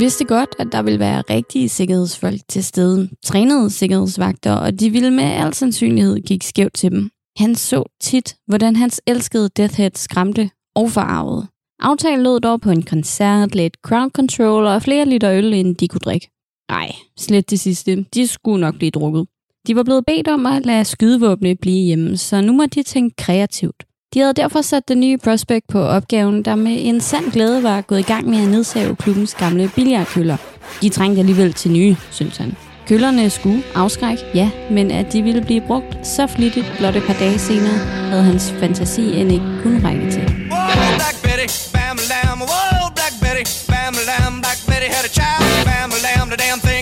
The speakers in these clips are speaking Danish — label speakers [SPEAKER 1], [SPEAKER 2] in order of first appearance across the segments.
[SPEAKER 1] Hun vidste godt, at der ville være rigtige sikkerhedsfolk til stede, trænede sikkerhedsvagter, og de ville med al sandsynlighed gik skævt til dem. Han så tit, hvordan hans elskede Deathhead skræmte og forarvede. Aftalen lød dog på en koncert, lidt crowd control og flere liter øl, end de kunne drikke. Nej, slet det sidste. De skulle nok blive drukket. De var blevet bedt om at lade skydevåbne blive hjemme, så nu må de tænke kreativt. De havde derfor sat den nye prospect på opgaven, der med en sand glæde var gået i gang med at nedsave klubbens gamle billiardkøller. De trængte alligevel til nye, synes han. Køllerne skulle afskrække, ja, men at de ville blive brugt så flittigt blot et par dage senere, havde hans fantasi end ikke kun række til. Whoa, Black Betty, bam, lam, whoa, Black Betty, bam, lam, Black Betty had a child, bam, lam, the damn thing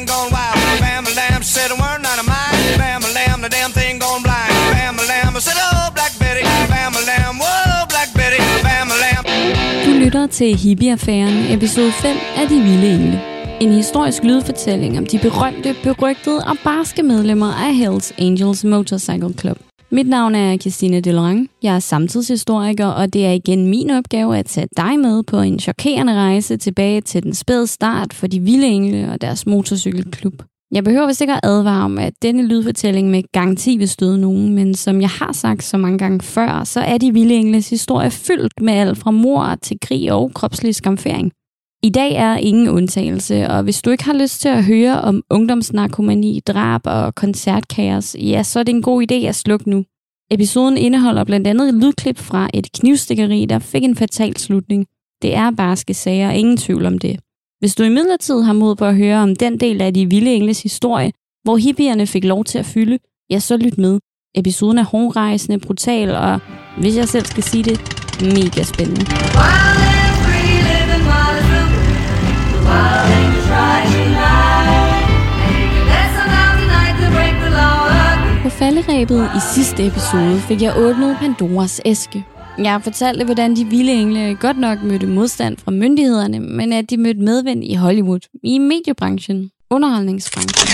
[SPEAKER 1] lytter til Hippie-affæren, episode 5 af De Vilde Engle. En historisk lydfortælling om de berømte, berygtede og barske medlemmer af Hells Angels Motorcycle Club. Mit navn er Christine Delerang. Jeg er samtidshistoriker, og det er igen min opgave at tage dig med på en chokerende rejse tilbage til den spæde start for de vilde engle og deres motorcykelklub. Jeg behøver vist ikke at advare om, at denne lydfortælling med garanti vil støde nogen, men som jeg har sagt så mange gange før, så er de vilde engles historie fyldt med alt fra mor til krig og kropslig skamfering. I dag er ingen undtagelse, og hvis du ikke har lyst til at høre om ungdomsnarkomani, drab og koncertkaos, ja, så er det en god idé at slukke nu. Episoden indeholder blandt andet et lydklip fra et knivstikkeri, der fik en fatal slutning. Det er barske sager, ingen tvivl om det. Hvis du i har mod på at høre om den del af de vilde engles historie, hvor hippierne fik lov til at fylde, ja, så lyt med. Episoden er hårdrejsende, brutal og, hvis jeg selv skal sige det, mega spændende. Wow! På falderæbet i sidste episode fik jeg åbnet Pandoras æske. Jeg fortalte, hvordan de vilde engle godt nok mødte modstand fra myndighederne, men at de mødte medvind i Hollywood, i mediebranchen, underholdningsbranchen.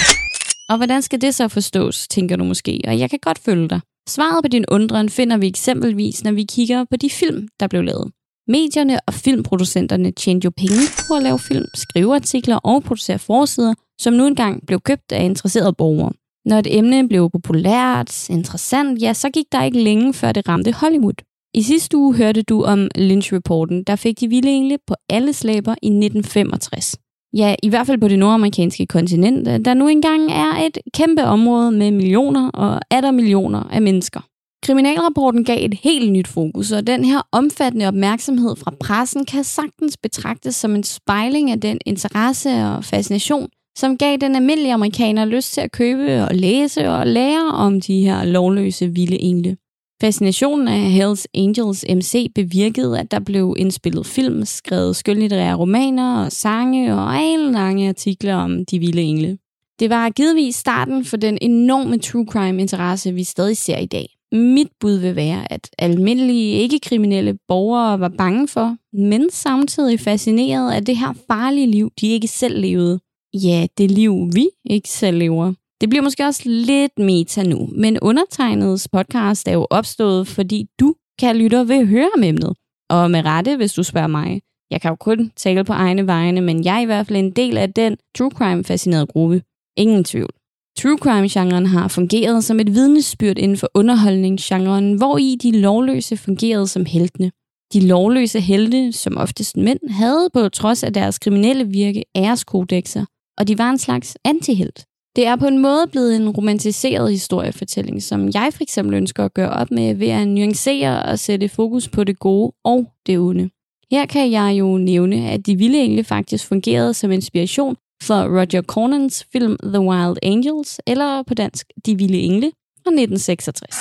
[SPEAKER 1] Og hvordan skal det så forstås, tænker du måske, og jeg kan godt følge dig. Svaret på din undren finder vi eksempelvis, når vi kigger på de film, der blev lavet. Medierne og filmproducenterne tjente jo penge på at lave film, skrive artikler og producere forsider, som nu engang blev købt af interesserede borgere. Når et emne blev populært, interessant, ja, så gik der ikke længe, før det ramte Hollywood. I sidste uge hørte du om Lynch-rapporten, der fik de vilde engle på alle slæber i 1965. Ja, i hvert fald på det nordamerikanske kontinent, der nu engang er et kæmpe område med millioner og atter millioner af mennesker. Kriminalrapporten gav et helt nyt fokus, og den her omfattende opmærksomhed fra pressen kan sagtens betragtes som en spejling af den interesse og fascination, som gav den almindelige amerikaner lyst til at købe og læse og lære om de her lovløse vilde engle. Fascinationen af Hells Angels MC bevirkede, at der blev indspillet film, skrevet skønlitterære romaner og sange og lange artikler om de vilde engle. Det var givetvis starten for den enorme true crime interesse, vi stadig ser i dag. Mit bud vil være, at almindelige ikke-kriminelle borgere var bange for, men samtidig fascineret af det her farlige liv, de ikke selv levede. Ja, det liv, vi ikke selv lever. Det bliver måske også lidt meta nu, men undertegnets podcast er jo opstået, fordi du, kan lytte vil høre om emnet. Og med rette, hvis du spørger mig. Jeg kan jo kun tale på egne vegne, men jeg er i hvert fald en del af den true crime-fascinerede gruppe. Ingen tvivl. True crime-genren har fungeret som et vidnesbyrd inden for underholdningsgenren, hvor i de lovløse fungerede som heltene. De lovløse helte, som oftest mænd, havde på trods af deres kriminelle virke æreskodexer, og de var en slags antihelt. Det er på en måde blevet en romantiseret historiefortælling, som jeg for eksempel ønsker at gøre op med ved at nuancere og sætte fokus på det gode og det onde. Her kan jeg jo nævne, at de vilde engle faktisk fungerede som inspiration for Roger Cornans film The Wild Angels, eller på dansk De Vilde Engle fra 1966.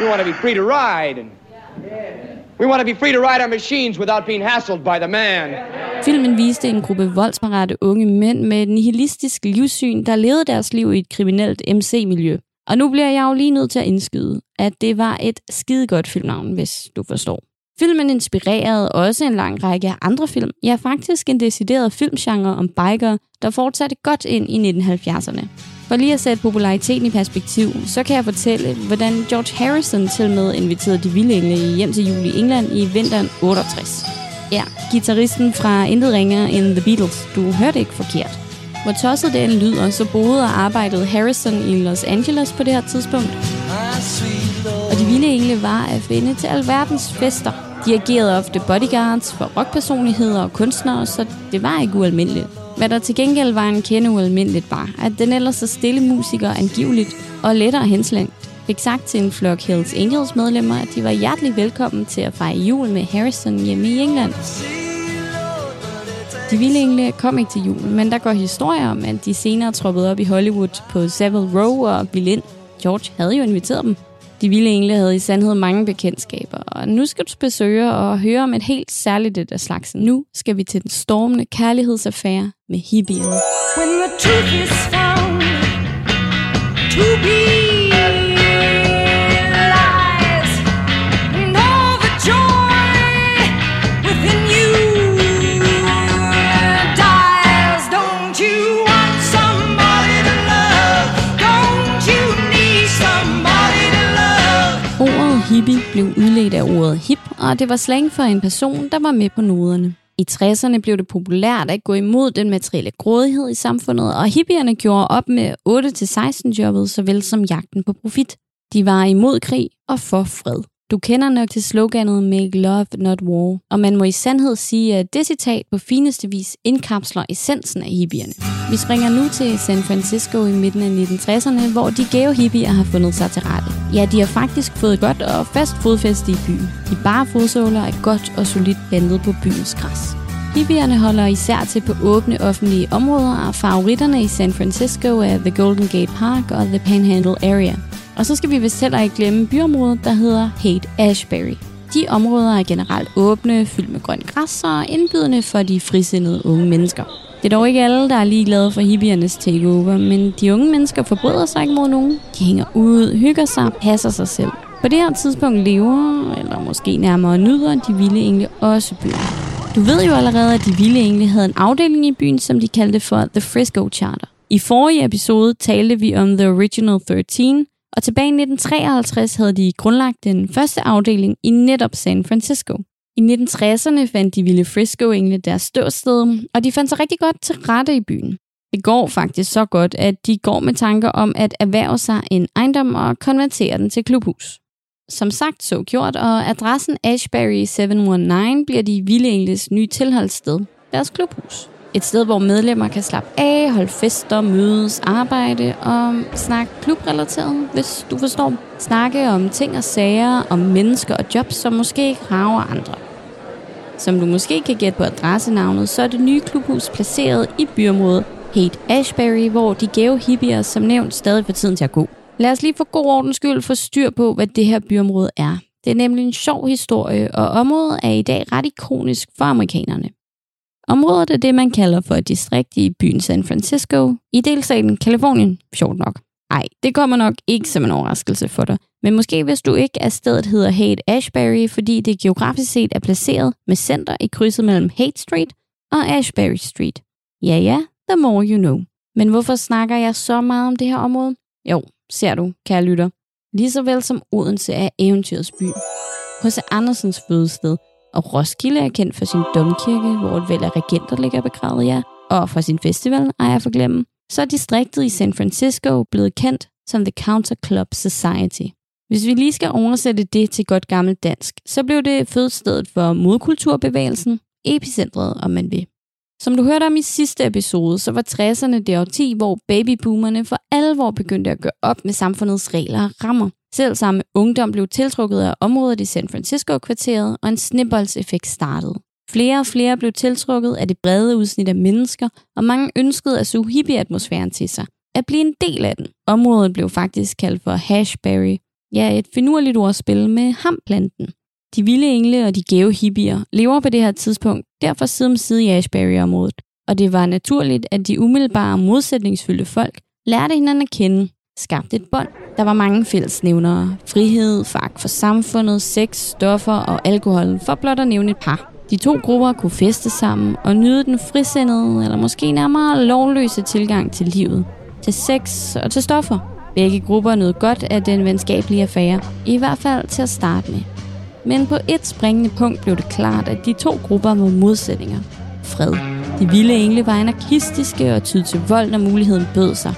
[SPEAKER 1] We want to be free to ride and We want to be free to ride our machines without being hassled by the man. Filmen viste en gruppe voldsparate unge mænd med et nihilistisk livssyn, der levede deres liv i et kriminelt MC-miljø. Og nu bliver jeg jo lige nødt til at indskyde, at det var et skidegodt filmnavn, hvis du forstår. Filmen inspirerede også en lang række andre film. Ja, faktisk en decideret filmgenre om biker, der fortsatte godt ind i 1970'erne. For lige at sætte populariteten i perspektiv, så kan jeg fortælle, hvordan George Harrison til med inviterede de vilde engle hjem til jul i England i vinteren 68. Ja, gitarristen fra Intet Ringer in The Beatles. Du hørte ikke forkert. Hvor tosset det end lyder, så boede og arbejdede Harrison i Los Angeles på det her tidspunkt. Og de vilde engle var at finde til alverdens fester. De agerede ofte bodyguards for rockpersonligheder og kunstnere, så det var ikke ualmindeligt. Hvad der til gengæld var en kende ualmindeligt var, at den ellers så stille musiker angiveligt og lettere henslængt fik sagt til en flok Hells Angels medlemmer, at de var hjertelig velkommen til at fejre jul med Harrison hjemme i England. De vilde engle kom ikke til julen, men der går historier om, at de senere troppede op i Hollywood på Savile Row og Bill. George havde jo inviteret dem. De vilde engle havde i sandhed mange bekendtskaber, og nu skal du besøge og høre om et helt særligt et af slagsen. Nu skal vi til den stormende kærlighedsaffære med hippierne. When the truth is found to be ordet hip, og det var slang for en person, der var med på noderne. I 60'erne blev det populært at gå imod den materielle grådighed i samfundet, og hippierne gjorde op med 8-16 jobbet, såvel som jagten på profit. De var imod krig og for fred. Du kender nok til sloganet Make Love Not War, og man må i sandhed sige, at det citat på fineste vis indkapsler essensen af hippierne. Vi springer nu til San Francisco i midten af 1960'erne, hvor de gave hippier har fundet sig til rette. Ja, de har faktisk fået godt og fast fodfæste i byen. De bare fodsåler er godt og solidt bandet på byens græs. Hippierne holder især til på åbne offentlige områder, og favoritterne i San Francisco er The Golden Gate Park og The Panhandle Area. Og så skal vi vist heller ikke glemme byområdet, der hedder Haight Ashbury. De områder er generelt åbne, fyldt med grønt græs og indbydende for de frisindede unge mennesker. Det er dog ikke alle, der er lige glade for hippiernes takeover, men de unge mennesker forbryder sig ikke mod nogen. De hænger ud, hygger sig, passer sig selv. På det her tidspunkt lever, eller måske nærmere nyder, de vilde engle også byen. Du ved jo allerede, at de vilde engle havde en afdeling i byen, som de kaldte for The Frisco Charter. I forrige episode talte vi om The Original 13, og tilbage i 1953 havde de grundlagt den første afdeling i netop San Francisco. I 1960'erne fandt de Ville Frisco-engle deres ståsted, og de fandt sig rigtig godt til rette i byen. Det går faktisk så godt, at de går med tanker om at erhverve sig en ejendom og konvertere den til klubhus. Som sagt så gjort, og adressen Ashbury 719 bliver de Ville engles nye tilholdssted, deres klubhus. Et sted, hvor medlemmer kan slappe af, holde fester, mødes, arbejde og snakke klubrelateret, hvis du forstår. Snakke om ting og sager, om mennesker og jobs, som måske ikke rager andre. Som du måske kan gætte på adressenavnet, så er det nye klubhus placeret i byområdet Haight Ashbury, hvor de gave hippier som nævnt stadig for tiden til at gå. Lad os lige for god ordens skyld få styr på, hvad det her byområde er. Det er nemlig en sjov historie, og området er i dag ret ikonisk for amerikanerne. Området er det, man kalder for et distrikt i byen San Francisco i delstaten Kalifornien, sjovt nok. Ej, det kommer nok ikke som en overraskelse for dig. Men måske hvis du ikke, at stedet hedder Haight Ashbury, fordi det geografisk set er placeret med center i krydset mellem Haight Street og Ashbury Street. Ja ja, the more you know. Men hvorfor snakker jeg så meget om det her område? Jo, ser du, kære lytter. Ligeså vel som Odense er eventyrets by. H.C. Andersens fødested, og Roskilde er kendt for sin domkirke, hvor et væld af regenter ligger begravet, ja, og for sin festival, ej jeg forglemme. Så er distriktet i San Francisco blevet kendt som The Counter Club Society. Hvis vi lige skal oversætte det til godt gammelt dansk, så blev det fødestedet for modkulturbevægelsen, epicentret om man vil. Som du hørte om i sidste episode, så var 60'erne det årti, hvor babyboomerne for alvor begyndte at gøre op med samfundets regler og rammer. Selv samme ungdom blev tiltrukket af området i San Francisco-kvarteret, og en snibboldseffekt startede. Flere og flere blev tiltrukket af det brede udsnit af mennesker, og mange ønskede at suge hippie-atmosfæren til sig. At blive en del af den. Området blev faktisk kaldt for Hashberry. Ja, et finurligt ordspil med hamplanten. De vilde engle og de gave hippier lever på det her tidspunkt derfor side om side i Ashbury-området. Og det var naturligt, at de umiddelbare modsætningsfyldte folk lærte hinanden at kende, skabte et bånd. Der var mange fællesnævnere. Frihed, fag for samfundet, sex, stoffer og alkohol, for blot at nævne et par. De to grupper kunne feste sammen og nyde den frisindede, eller måske nærmere lovløse tilgang til livet. Til sex og til stoffer. Begge grupper nød godt af den venskabelige affære, i hvert fald til at starte med. Men på et springende punkt blev det klart, at de to grupper var modsætninger. Fred. De vilde engle var anarkistiske og tyd til vold, når muligheden bød sig.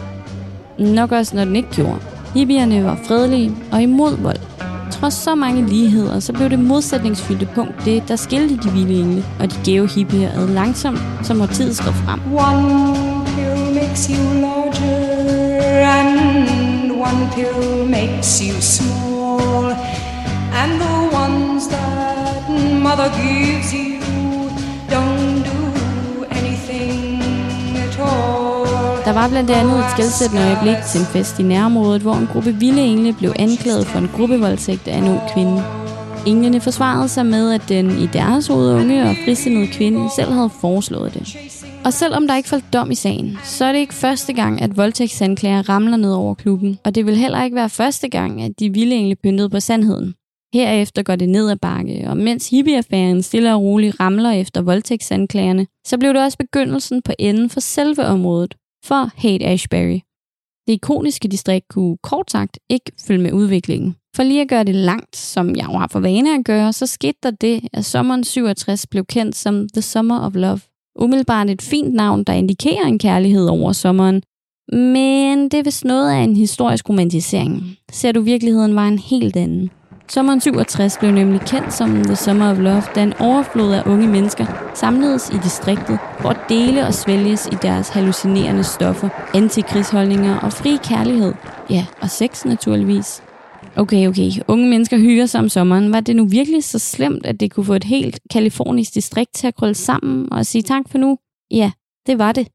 [SPEAKER 1] Nok også, når den ikke gjorde. Hippierne var fredelige og imod vold. Trods så mange ligheder, så blev det modsætningsfyldte punkt det, der skilte de vilde engle og de gave hippier ad langsomt, som tid skred frem.
[SPEAKER 2] One pill makes you larger, and one pill makes you small. And the mother gives you don't do anything at all.
[SPEAKER 1] Der var blandt andet et skældsættende øjeblik til en fest i nærområdet, hvor en gruppe vilde engle blev anklaget for en gruppevoldtægt af en ung kvinde. Englene forsvarede sig med, at den i deres hoved unge og frisindede kvinde selv havde foreslået det. Og selvom der ikke faldt dom i sagen, så er det ikke første gang, at voldtægtsanklager ramler ned over klubben, og det vil heller ikke være første gang, at de vilde engle pyntede på sandheden. Herefter går det ned ad bakke, og mens hippieaffæren stille og roligt ramler efter voldtægtsanklagerne, så blev det også begyndelsen på enden for selve området, for Hate Ashbury. Det ikoniske distrikt kunne kort sagt ikke følge med udviklingen. For lige at gøre det langt, som jeg jo har for vane at gøre, så skete der det, at sommeren 67 blev kendt som The Summer of Love. Umiddelbart et fint navn, der indikerer en kærlighed over sommeren, men det er vist noget af en historisk romantisering. Ser du virkeligheden var en helt anden. Sommeren 67 blev nemlig kendt som The Summer of Love, da en overflod af unge mennesker samledes i distriktet for at dele og svælges i deres hallucinerende stoffer, antikrigsholdninger og fri kærlighed. Ja, og sex naturligvis. Okay, okay. Unge mennesker hygger sig om sommeren. Var det nu virkelig så slemt, at det kunne få et helt kalifornisk distrikt til at krølle sammen og sige tak for nu? Ja, det var det.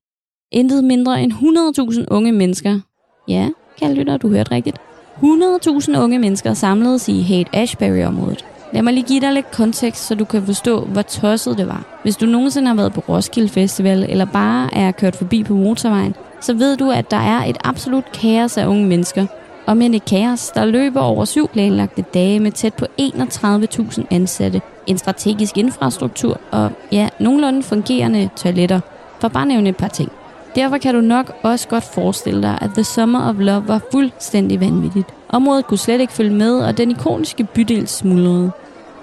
[SPEAKER 1] Intet mindre end 100.000 unge mennesker. Ja, kære lytter, du hørte rigtigt. 100.000 unge mennesker samledes i Hate Ashbury-området. Lad mig lige give dig lidt kontekst, så du kan forstå, hvor tosset det var. Hvis du nogensinde har været på Roskilde Festival, eller bare er kørt forbi på motorvejen, så ved du, at der er et absolut kaos af unge mennesker. Og med et kaos, der løber over syv planlagte dage med tæt på 31.000 ansatte, en strategisk infrastruktur og ja, nogenlunde fungerende toiletter. For bare nævne et par ting. Derfor kan du nok også godt forestille dig, at The Summer of Love var fuldstændig vanvittigt. Området kunne slet ikke følge med, og den ikoniske bydel smuldrede.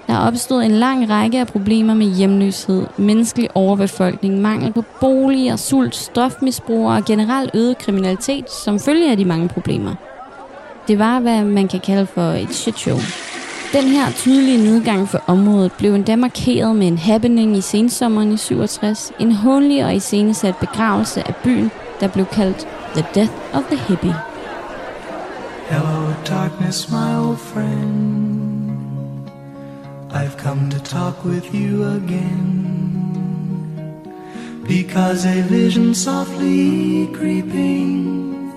[SPEAKER 1] Der opstod en lang række af problemer med hjemløshed, menneskelig overbefolkning, mangel på boliger, sult, stofmisbrug og generelt øget kriminalitet som følge af de mange problemer. Det var, hvad man kan kalde for et shitshow. Den her tydelige nedgang for området blev endda markeret med en happening i sensommeren i 67, en håndelig og iscenesat begravelse af byen, der blev kaldt The Death of the Hippie.
[SPEAKER 3] Hello, darkness, my old friend. I've come to talk with you again. Because a vision softly creeping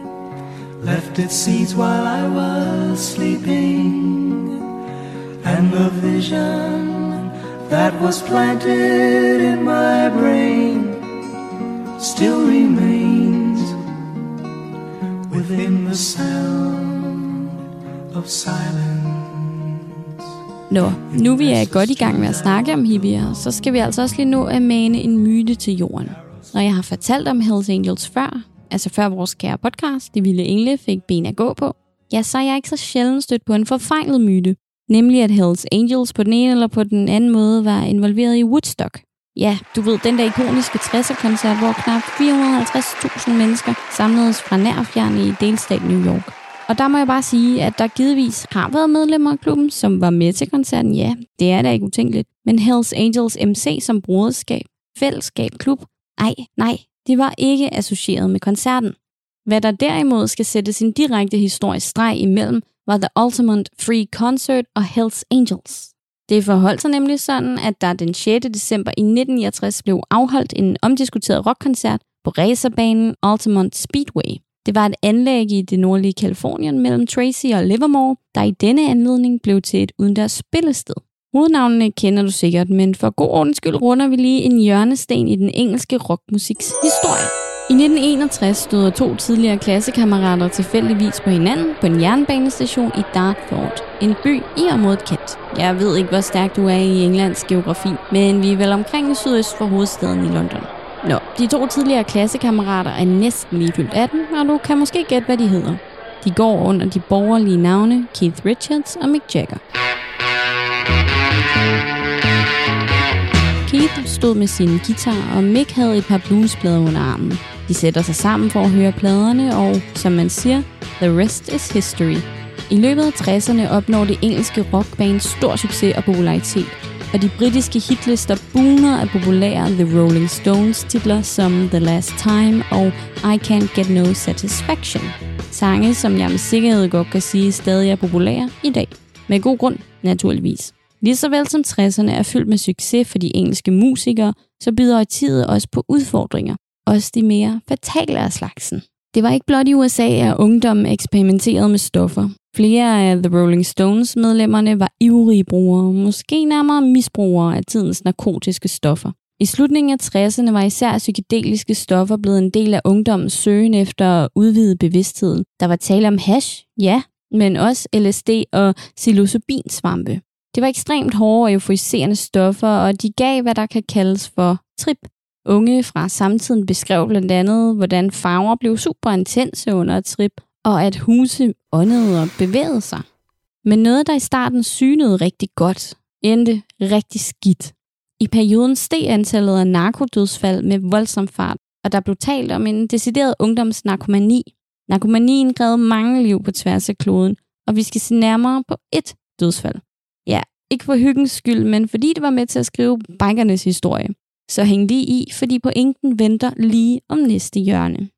[SPEAKER 3] left its seeds while I was sleeping. And the vision that was planted in my brain still remains within the sound of silence.
[SPEAKER 1] Nå, nu vi er godt i gang med at snakke om hippier, så skal vi altså også lige nå at mane en myte til jorden. Når jeg har fortalt om Hells Angels før, altså før vores kære podcast, De Vilde Engle, fik ben at gå på, ja, så er jeg ikke så sjældent stødt på en forfejlet myte. Nemlig at Hells Angels på den ene eller på den anden måde var involveret i Woodstock. Ja, du ved, den der ikoniske 60'er-koncert, hvor knap 450.000 mennesker samledes fra nær og fjern i delstat New York. Og der må jeg bare sige, at der givetvis har været medlemmer af klubben, som var med til koncerten. Ja, det er da ikke utænkeligt. Men Hells Angels MC som broderskab, fællesskab, klub, nej, nej, de var ikke associeret med koncerten. Hvad der derimod skal sætte sin direkte historisk streg imellem, var The Ultimate Free Concert og Hells Angels. Det forholdt sig nemlig sådan, at der den 6. december i 1969 blev afholdt en omdiskuteret rockkoncert på racerbanen Altamont Speedway. Det var et anlæg i det nordlige Kalifornien mellem Tracy og Livermore, der i denne anledning blev til et udendørs spillested. Hovednavnene kender du sikkert, men for god ordens skyld runder vi lige en hjørnesten i den engelske rockmusiks historie. I 1961 stod to tidligere klassekammerater tilfældigvis på hinanden på en jernbanestation i Dartford, en by i området Kent. Jeg ved ikke, hvor stærk du er i Englands geografi, men vi er vel omkring sydøst for hovedstaden i London. Nå, de to tidligere klassekammerater er næsten lige fyldt 18, og du kan måske gætte, hvad de hedder. De går under de borgerlige navne Keith Richards og Mick Jagger. Keith stod med sin guitar, og Mick havde et par bluesplader under armen. De sætter sig sammen for at høre pladerne, og som man siger, the rest is history. I løbet af 60'erne opnår det engelske rockband stor succes og popularitet, og de britiske hitlister buner af populære The Rolling Stones titler som The Last Time og I Can't Get No Satisfaction. Sange, som jeg med sikkerhed godt kan sige stadig er populære i dag. Med god grund, naturligvis. Lige så vel som 60'erne er fyldt med succes for de engelske musikere, så byder årtiet også på udfordringer. Også de mere fatale af slagsen. Det var ikke blot i USA, at ungdommen eksperimenterede med stoffer. Flere af The Rolling Stones medlemmerne var ivrige brugere, måske nærmere misbrugere af tidens narkotiske stoffer. I slutningen af 60'erne var især psykedeliske stoffer blevet en del af ungdommens søgen efter at udvide bevidstheden. Der var tale om hash, ja, men også LSD og psilocybinsvampe. Det var ekstremt hårde og euforiserende stoffer, og de gav, hvad der kan kaldes for trip. Unge fra samtiden beskrev blandt andet, hvordan farver blev super intense under et trip, og at huse åndede og bevægede sig. Men noget, der i starten synede rigtig godt, endte rigtig skidt. I perioden steg antallet af narkodødsfald med voldsom fart, og der blev talt om en decideret ungdomsnarkomani. Narkomanien græd mange liv på tværs af kloden, og vi skal se nærmere på ét dødsfald. Ja, ikke for hyggens skyld, men fordi det var med til at skrive bankernes historie. Så hæng lige i, fordi pointen venter lige om næste hjørne.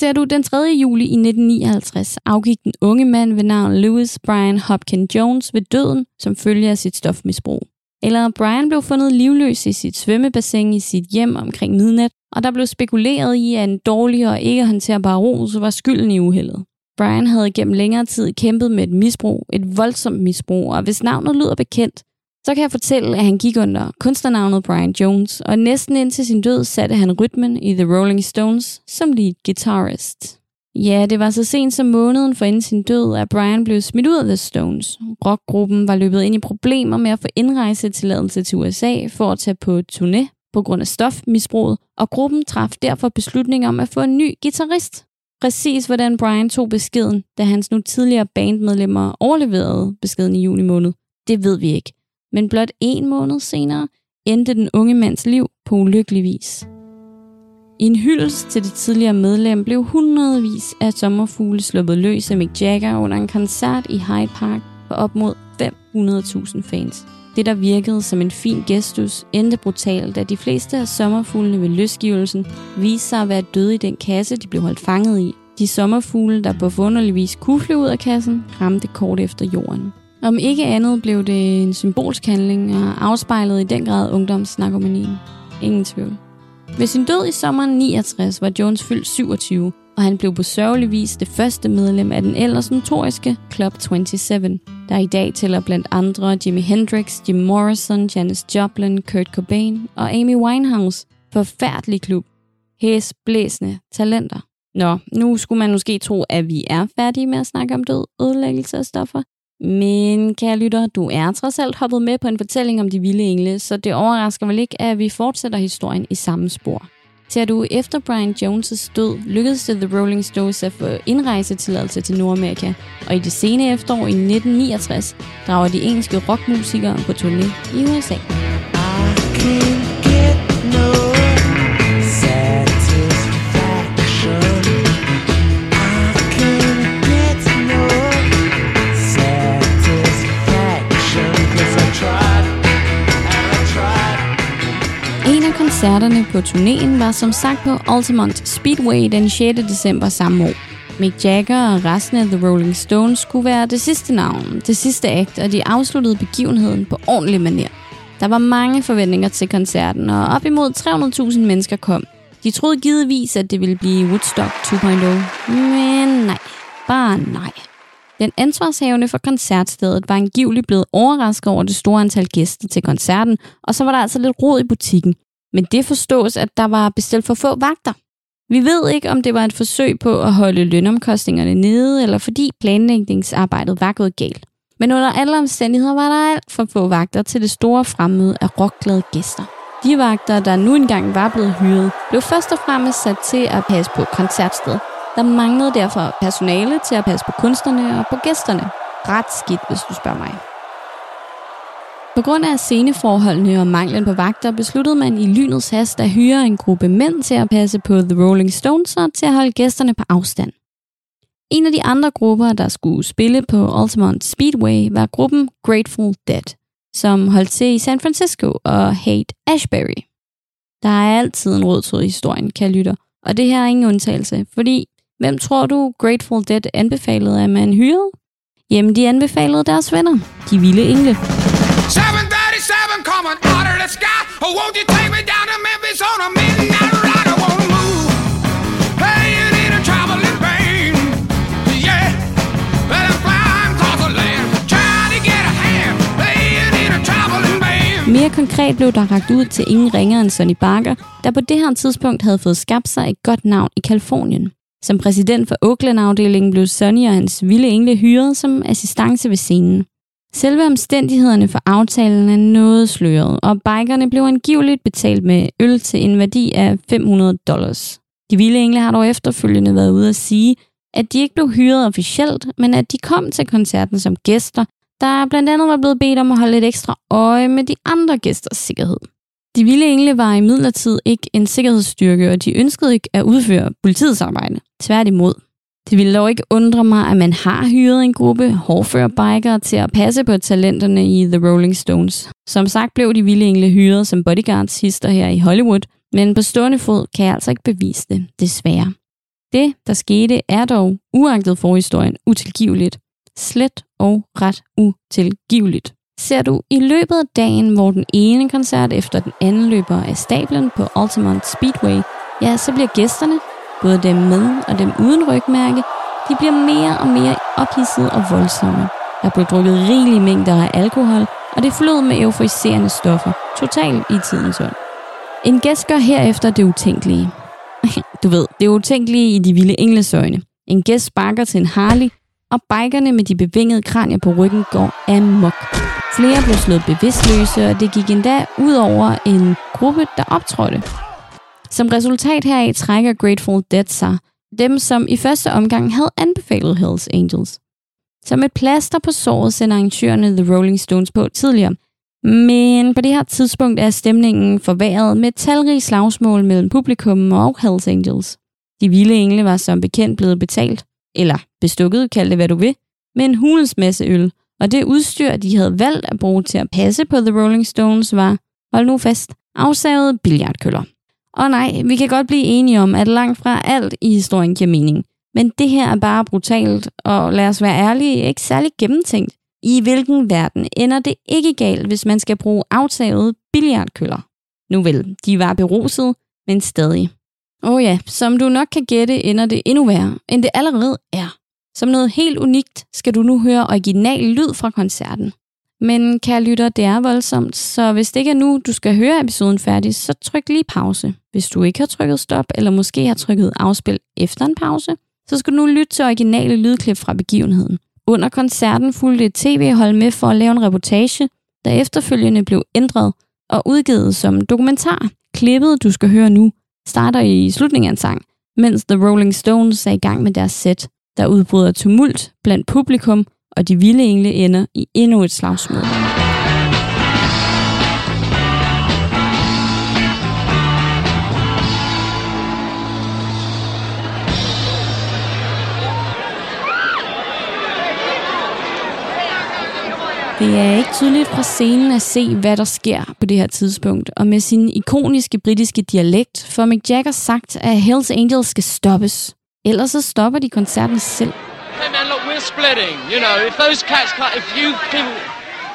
[SPEAKER 1] Ser du, den 3. juli i 1959 afgik den unge mand ved navn Louis Brian Hopkins Jones ved døden som følge af sit stofmisbrug. Eller Brian blev fundet livløs i sit svømmebassin i sit hjem omkring midnat, og der blev spekuleret i, at en dårlig og ikke håndterbar rus var skylden i uheldet. Brian havde gennem længere tid kæmpet med et misbrug, et voldsomt misbrug, og hvis navnet lyder bekendt, så kan jeg fortælle, at han gik under kunstnernavnet Brian Jones, og næsten indtil sin død satte han rytmen i The Rolling Stones som lead guitarist. Ja, det var så sent som måneden for inden sin død, at Brian blev smidt ud af The Stones. Rockgruppen var løbet ind i problemer med at få indrejsetilladelse til USA for at tage på turné på grund af stofmisbruget, og gruppen traf derfor beslutning om at få en ny guitarist. Præcis hvordan Brian tog beskeden, da hans nu tidligere bandmedlemmer overleverede beskeden i juni måned, det ved vi ikke. Men blot en måned senere endte den unge mands liv på ulykkelig vis. I en hyldest til det tidligere medlem blev hundredvis af sommerfugle sluppet løs af Mick Jagger under en koncert i Hyde Park for op mod 500.000 fans. Det, der virkede som en fin gestus, endte brutalt, da de fleste af sommerfuglene ved løsgivelsen viste sig at være døde i den kasse, de blev holdt fanget i. De sommerfugle, der på forunderlig vis kunne flyve ud af kassen, ramte kort efter jorden. Om ikke andet blev det en symbolsk handling og afspejlede i den grad ungdomsnarkomanien. Ingen tvivl. Ved sin død i sommeren 69 var Jones fyldt 27, og han blev på sørgelig vis det første medlem af den ellers notoriske Club 27, der i dag tæller blandt andre Jimi Hendrix, Jim Morrison, Janis Joplin, Kurt Cobain og Amy Winehouse. Forfærdelig klub. Hæs blæsende talenter. Nå, nu skulle man måske tro, at vi er færdige med at snakke om død, ødelæggelse af stoffer. Men kære lytter, du er trods alt hoppet med på en fortælling om de vilde engle, så det overrasker vel ikke, at vi fortsætter historien i samme spor. Ser du efter Brian Jones' død, lykkedes det The Rolling Stones at få indrejsetilladelse til Nordamerika, og i det sene efterår i 1969 drager de engelske rockmusikere på turné i USA.
[SPEAKER 3] I
[SPEAKER 1] koncerterne på turnéen var som sagt på Altamont Speedway den 6. december samme år. Mick Jagger og resten af The Rolling Stones skulle være det sidste navn, det sidste akt, og de afsluttede begivenheden på ordentlig manér. Der var mange forventninger til koncerten, og op imod 300.000 mennesker kom. De troede givetvis, at det ville blive Woodstock 2.0, men nej, bare nej. Den ansvarshavende for koncertstedet var angiveligt blevet overrasket over det store antal gæster til koncerten, og så var der altså lidt rod i butikken. Men det forstås, at der var bestilt for få vagter. Vi ved ikke, om det var et forsøg på at holde lønomkostningerne nede, eller fordi planlægningsarbejdet var gået galt. Men under alle omstændigheder var der alt for få vagter til det store fremmøde af rockglade gæster. De vagter, der nu engang var blevet hyret, blev først og fremmest sat til at passe på koncertstedet. Der manglede derfor personale til at passe på kunstnerne og på gæsterne. Ret skidt, hvis du spørger mig. På grund af sceneforholdene og manglen på vagter, besluttede man i lynets hast at hyre en gruppe mænd til at passe på The Rolling Stones og til at holde gæsterne på afstand. En af de andre grupper, der skulle spille på Altamont Speedway, var gruppen Grateful Dead, som holdt til i San Francisco og Hate Ashbury. Der er altid en rød tråd i historien, kan lytter, og det her er ingen undtagelse, fordi hvem tror du Grateful Dead anbefalede, at man hyrede? Jamen, de anbefalede deres venner, de vilde engle.
[SPEAKER 4] 737 coming out of the sky. Oh, won't you take me down to Memphis on a midnight ride? I wanna move. you need a traveling pain. Yeah, but I'm flying across the land. Trying to get a hand. Hey, you need a traveling pain.
[SPEAKER 1] Mere konkret blev der ragt ud til ingen ringere end Sonny Barker, der på det her tidspunkt havde fået skabt sig et godt navn i Kalifornien. Som præsident for Oakland-afdelingen blev Sonny og hans vilde engle hyret som assistance ved scenen. Selve omstændighederne for aftalen er noget sløret, og bikerne blev angiveligt betalt med øl til en værdi af 500 dollars. De vilde engle har dog efterfølgende været ude at sige, at de ikke blev hyret officielt, men at de kom til koncerten som gæster, der blandt andet var blevet bedt om at holde lidt ekstra øje med de andre gæsters sikkerhed. De vilde engle var i midlertid ikke en sikkerhedsstyrke, og de ønskede ikke at udføre politiets arbejde. Tværtimod. Det ville dog ikke undre mig, at man har hyret en gruppe hårdførerbikere til at passe på talenterne i The Rolling Stones. Som sagt blev de vilde engle hyret som bodyguards hister her i Hollywood, men på stående fod kan jeg altså ikke bevise det, desværre. Det, der skete, er dog, uagtet forhistorien, utilgiveligt. Slet og ret utilgiveligt. Ser du i løbet af dagen, hvor den ene koncert efter den anden løber af stablen på Altamont Speedway, ja, så bliver gæsterne, både dem med og dem uden rygmærke, de bliver mere og mere ophidsede og voldsomme. Der blev drukket rigelige mængder af alkohol, og det flød med euforiserende stoffer, totalt i tidens ånd. En gæst gør herefter det utænkelige. Du ved, det utænkelige i de vilde englesøjne. En gæst sparker til en Harley, og bikerne med de bevingede kranier på ryggen går amok. Flere blev slået bevidstløse, og det gik endda ud over en gruppe, der optrådte. Som resultat heraf trækker Grateful Dead sig, dem som i første omgang havde anbefalet Hells Angels. Som et plaster på såret sender arrangørerne The Rolling Stones på tidligere, men på det her tidspunkt er stemningen forværret med talrige slagsmål mellem publikum og Hells Angels. De vilde engle var som bekendt blevet betalt, eller bestukket, kald det hvad du vil, med en hulens masse øl, og det udstyr, de havde valgt at bruge til at passe på The Rolling Stones, var, hold nu fast, afsavet billiardkøller. Og nej, vi kan godt blive enige om, at langt fra alt i historien giver mening. Men det her er bare brutalt, og lad os være ærlige, ikke særlig gennemtænkt. I hvilken verden ender det ikke galt, hvis man skal bruge aftagede billiardkøller? Nu vel, de var beruset, men stadig. Åh oh ja, som du nok kan gætte, ender det endnu værre, end det allerede er. Som noget helt unikt skal du nu høre original lyd fra koncerten. Men kære lytter, det er voldsomt, så hvis det ikke er nu, du skal høre episoden færdig, så tryk lige pause. Hvis du ikke har trykket stop, eller måske har trykket afspil efter en pause, så skal du nu lytte til originale lydklip fra begivenheden. Under koncerten fulgte et tv-hold med for at lave en reportage, der efterfølgende blev ændret og udgivet som dokumentar. Klippet, du skal høre nu, starter i slutningen af en sang, mens The Rolling Stones er i gang med deres sæt. Der udbryder tumult blandt publikum, og de vilde engle ender i endnu et slagsmål. Det er ikke tydeligt fra scenen at se, hvad der sker på det her tidspunkt, og med sin ikoniske britiske dialekt får Mick Jagger sagt, at Hells Angels skal stoppes. Ellers så stopper de koncerten selv.
[SPEAKER 5] Hey man, look, we're splitting. You know, if those cats can't, if you people,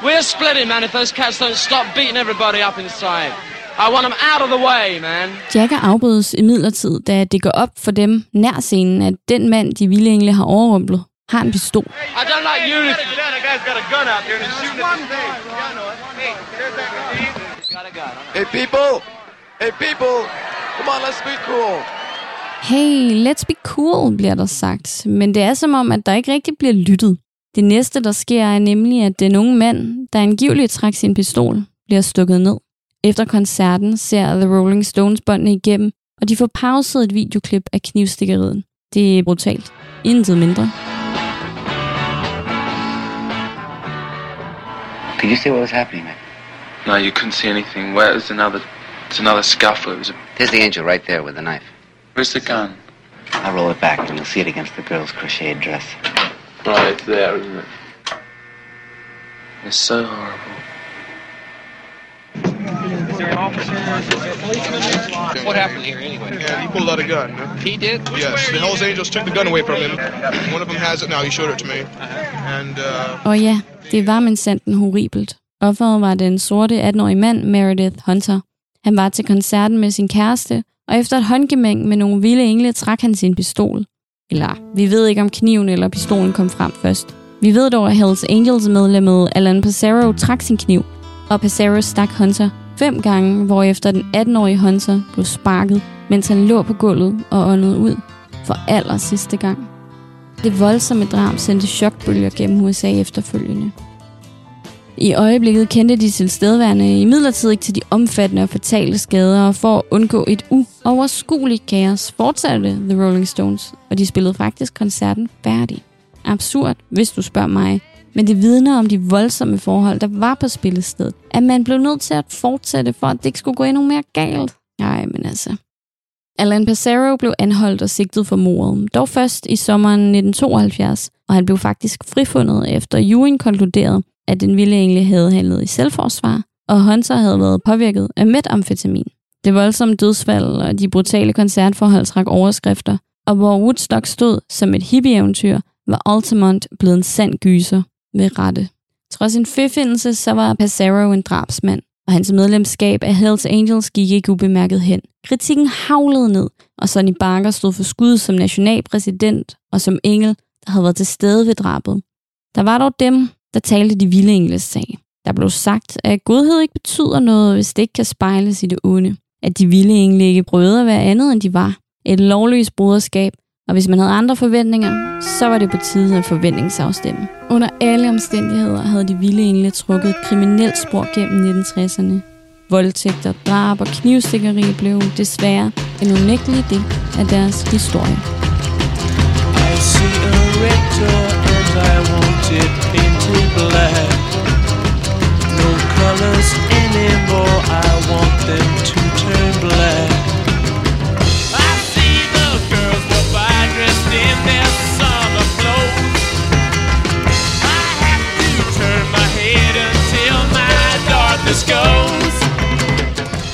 [SPEAKER 5] we're splitting, man. If those cats don't stop beating everybody up inside, I want them out of the way, man.
[SPEAKER 1] Jagger afbrydes imidlertid, da det går op for dem nær scenen, at den mand, de vilde engle har overrumplet, har en pistol.
[SPEAKER 5] I don't like unity.
[SPEAKER 4] That guy's got a gun out there he's shooting at the stage. Hey, there's that
[SPEAKER 6] Hey people! Hey people! Come on, let's be cool.
[SPEAKER 1] Hey, let's be cool, bliver der sagt. Men det er som om, at der ikke rigtig bliver lyttet. Det næste, der sker, er nemlig, at den unge mand, der angiveligt trækker sin pistol, bliver stukket ned. Efter koncerten ser The Rolling Stones båndene igennem, og de får pauset et videoklip af knivstikkeriet. Det er brutalt. Intet mindre.
[SPEAKER 7] Could you say what was happening, man? No, you couldn't see anything. Where is another? It's another scuffle. It was a.
[SPEAKER 8] There's the angel right there with the knife.
[SPEAKER 7] Where's the gun?
[SPEAKER 8] I'll roll it back and you'll see it against the girl's crocheted dress.
[SPEAKER 7] Right, it's there, isn't it? It's so horrible.
[SPEAKER 9] What happened here anyway?
[SPEAKER 10] Yeah, he pulled out a gun.
[SPEAKER 9] He did?
[SPEAKER 10] Yes, the Hells Angels took the gun away from him. One of them has it now. He showed it to me. And uh,
[SPEAKER 1] Og ja, det var men sandt horribelt. Offeret var den sorte 18-årige mand Meredith Hunter. Han var til koncerten med sin kæreste, og efter et håndgemæng med nogle vilde engle trak han sin pistol. Eller, vi ved ikke om kniven eller pistolen kom frem først. Vi ved dog, at Hells Angels medlemmet Alan Passero trak sin kniv, og Passero stak Hunter fem gange, hvorefter den 18-årige Hunter blev sparket, mens han lå på gulvet og åndede ud for aller sidste gang. Det voldsomme drab sendte chokbølger gennem USA efterfølgende. I øjeblikket kendte de tilstedeværende i midlertid ikke til de omfattende og fatale skader, og for at undgå et uoverskueligt kaos fortsatte The Rolling Stones, og de spillede faktisk koncerten færdig. Absurd, hvis du spørger mig, men det vidner om de voldsomme forhold, der var på spillestedet, at man blev nødt til at fortsætte, for at det ikke skulle gå endnu mere galt. Nej, men altså. Alan Passaro blev anholdt og sigtet for mordet, dog først i sommeren 1972, og han blev faktisk frifundet efter juryen konkluderede, at den vilde engle havde handlet i selvforsvar, og Hunter havde været påvirket af metamfetamin. Det voldsomme dødsfald og de brutale koncertforhold trak overskrifter, og hvor Woodstock stod som et hippie-eventyr, var Altamont blevet en sand gyser ved rette. Trods sin frifindelse, så var Passaro en drabsmand, og hans medlemskab af Hells Angels gik ikke ubemærket hen. Kritikken havlede ned, og Sonny Barker stod for skud som nationalpræsident og som engel, der havde været til stede ved drabet. Der var dog dem, der talte de vilde engles sag. Der blev sagt, at godhed ikke betyder noget, hvis det ikke kan spejles i det onde. At de vilde engle ikke prøvede at være andet, end de var. Et lovløst broderskab, og hvis man havde andre forventninger, så var det på tide at forventningsafstemme. Under alle omstændigheder havde de vilde engle trukket et kriminelt spor gennem 1960'erne. Voldtægter, drab og knivstikkeri blev desværre en unægtelig del af deres historie.
[SPEAKER 3] I see a red door and I want black. No colors anymore, I want them to turn black. I see the girls go by dressed in their summer clothes. I have to turn my head until my darkness goes.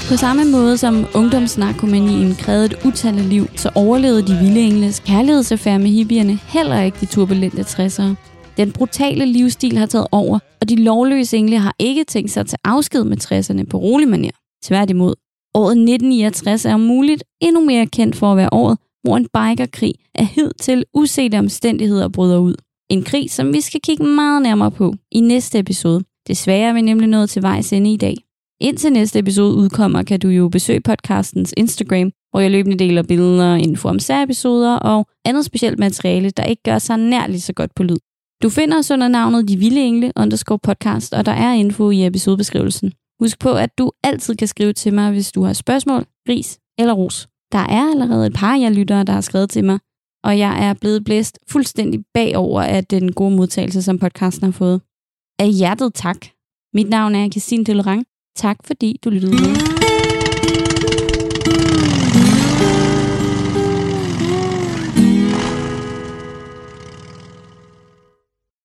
[SPEAKER 1] På samme måde som ungdomsnarkomanien krævede et utal af liv, så overlevede de vilde engles kærlighedsaffære med hippierne heller ikke de turbulente 60'ere. Den brutale livsstil har taget over, og de lovløse engle har ikke tænkt sig at tage afsked med 60'erne på rolig manier. Tværtimod. Året 1969 er om muligt endnu mere kendt for at være året, hvor en bikerkrig af hed til usete omstændigheder bryder ud. En krig, som vi skal kigge meget nærmere på i næste episode. Desværre er vi nemlig nået til vejs ende i dag. Indtil næste episode udkommer, kan du jo besøge podcastens Instagram, hvor jeg løbende deler billeder, info om særepisoder og andet specielt materiale, der ikke gør sig nær lige så godt på lyd. Du finder os under navnet De Vilde Engle underscore podcast, og der er info i episodebeskrivelsen. Husk på, at du altid kan skrive til mig, hvis du har spørgsmål, ris eller ros. Der er allerede et par af jer lyttere, der har skrevet til mig, og jeg er blevet blæst fuldstændig bagover af den gode modtagelse, som podcasten har fået. Af hjertet tak. Mit navn er Christine Delorang. Tak fordi du lyttede med.